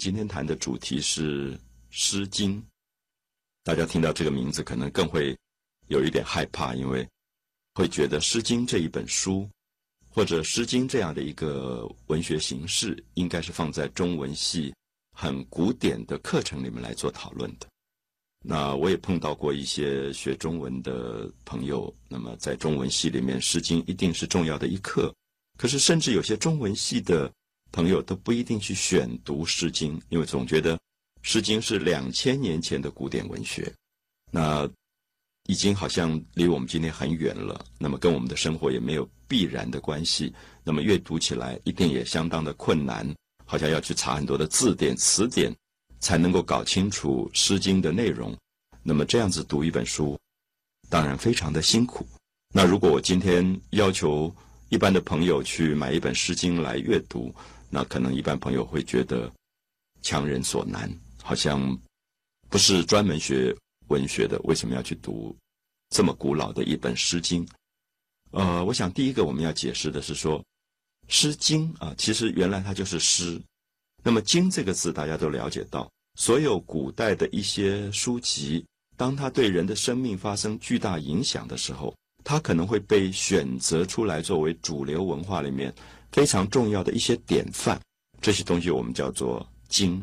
今天谈的主题是《诗经》，大家听到这个名字可能更会有一点害怕，因为会觉得《诗经》这一本书，或者《诗经》这样的一个文学形式，应该是放在中文系很古典的课程里面来做讨论的。那我也碰到过一些学中文的朋友，那么在中文系里面，《诗经》一定是重要的一课。可是，甚至有些中文系的。朋友都不一定去选读《诗经》，因为总觉得《诗经》是两千年前的古典文学，那已经好像离我们今天很远了。那么跟我们的生活也没有必然的关系。那么阅读起来一定也相当的困难，好像要去查很多的字典、词典，才能够搞清楚《诗经》的内容。那么这样子读一本书，当然非常的辛苦。那如果我今天要求一般的朋友去买一本《诗经》来阅读，那可能一般朋友会觉得强人所难，好像不是专门学文学的，为什么要去读这么古老的一本《诗经》？呃，我想第一个我们要解释的是说，《诗经》啊，其实原来它就是诗。那么“经”这个字，大家都了解到，所有古代的一些书籍，当它对人的生命发生巨大影响的时候，它可能会被选择出来作为主流文化里面。非常重要的一些典范，这些东西我们叫做经。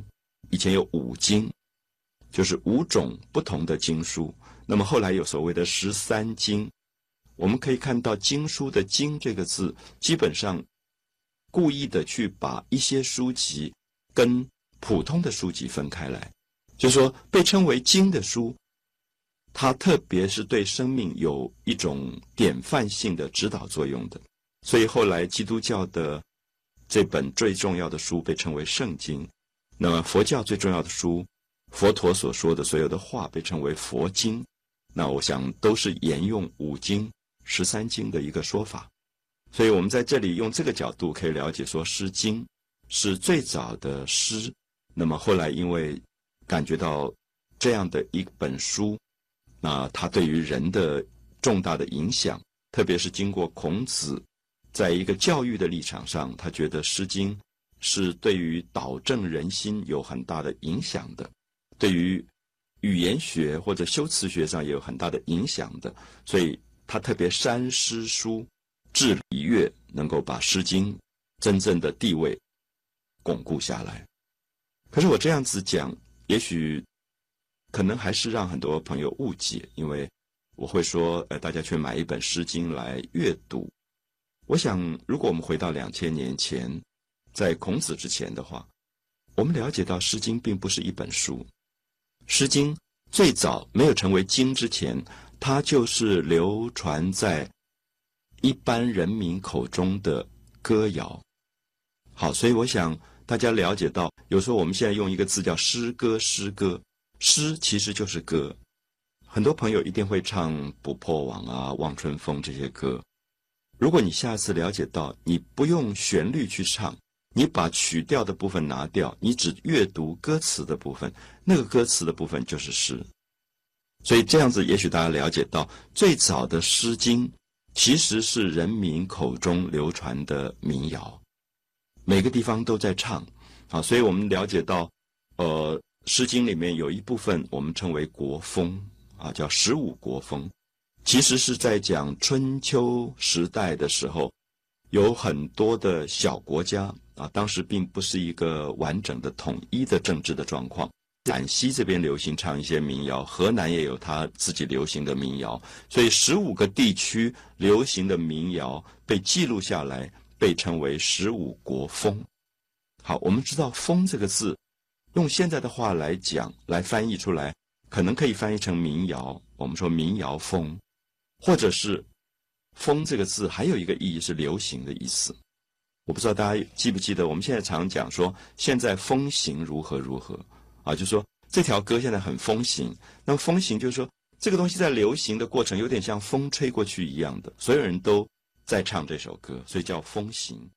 以前有五经，就是五种不同的经书。那么后来有所谓的十三经，我们可以看到经书的“经”这个字，基本上故意的去把一些书籍跟普通的书籍分开来，就是说被称为经的书，它特别是对生命有一种典范性的指导作用的。所以后来基督教的这本最重要的书被称为圣经，那么佛教最重要的书，佛陀所说的所有的话被称为佛经，那我想都是沿用五经、十三经的一个说法。所以我们在这里用这个角度可以了解说，《诗经》是最早的诗。那么后来因为感觉到这样的一本书，那它对于人的重大的影响，特别是经过孔子。在一个教育的立场上，他觉得《诗经》是对于导正人心有很大的影响的，对于语言学或者修辞学上也有很大的影响的，所以他特别删诗书、治礼乐，能够把《诗经》真正的地位巩固下来。可是我这样子讲，也许可能还是让很多朋友误解，因为我会说，呃，大家去买一本《诗经》来阅读。我想，如果我们回到两千年前，在孔子之前的话，我们了解到《诗经》并不是一本书，《诗经》最早没有成为经之前，它就是流传在一般人民口中的歌谣。好，所以我想大家了解到，有时候我们现在用一个字叫“诗歌”，诗歌，诗其实就是歌。很多朋友一定会唱《不破网》啊，《望春风》这些歌。如果你下次了解到，你不用旋律去唱，你把曲调的部分拿掉，你只阅读歌词的部分，那个歌词的部分就是诗。所以这样子，也许大家了解到，最早的《诗经》其实是人民口中流传的民谣，每个地方都在唱。啊，所以我们了解到，呃，《诗经》里面有一部分我们称为国风，啊，叫十五国风。其实是在讲春秋时代的时候，有很多的小国家啊，当时并不是一个完整的统一的政治的状况。陕西这边流行唱一些民谣，河南也有他自己流行的民谣，所以十五个地区流行的民谣被记录下来，被称为十五国风。好，我们知道“风”这个字，用现在的话来讲，来翻译出来，可能可以翻译成民谣。我们说民谣风。或者是“风”这个字，还有一个意义是流行的意思。我不知道大家记不记得，我们现在常讲说现在风行如何如何啊，就说这条歌现在很风行。那么风行就是说这个东西在流行的过程，有点像风吹过去一样的，所有人都在唱这首歌，所以叫风行。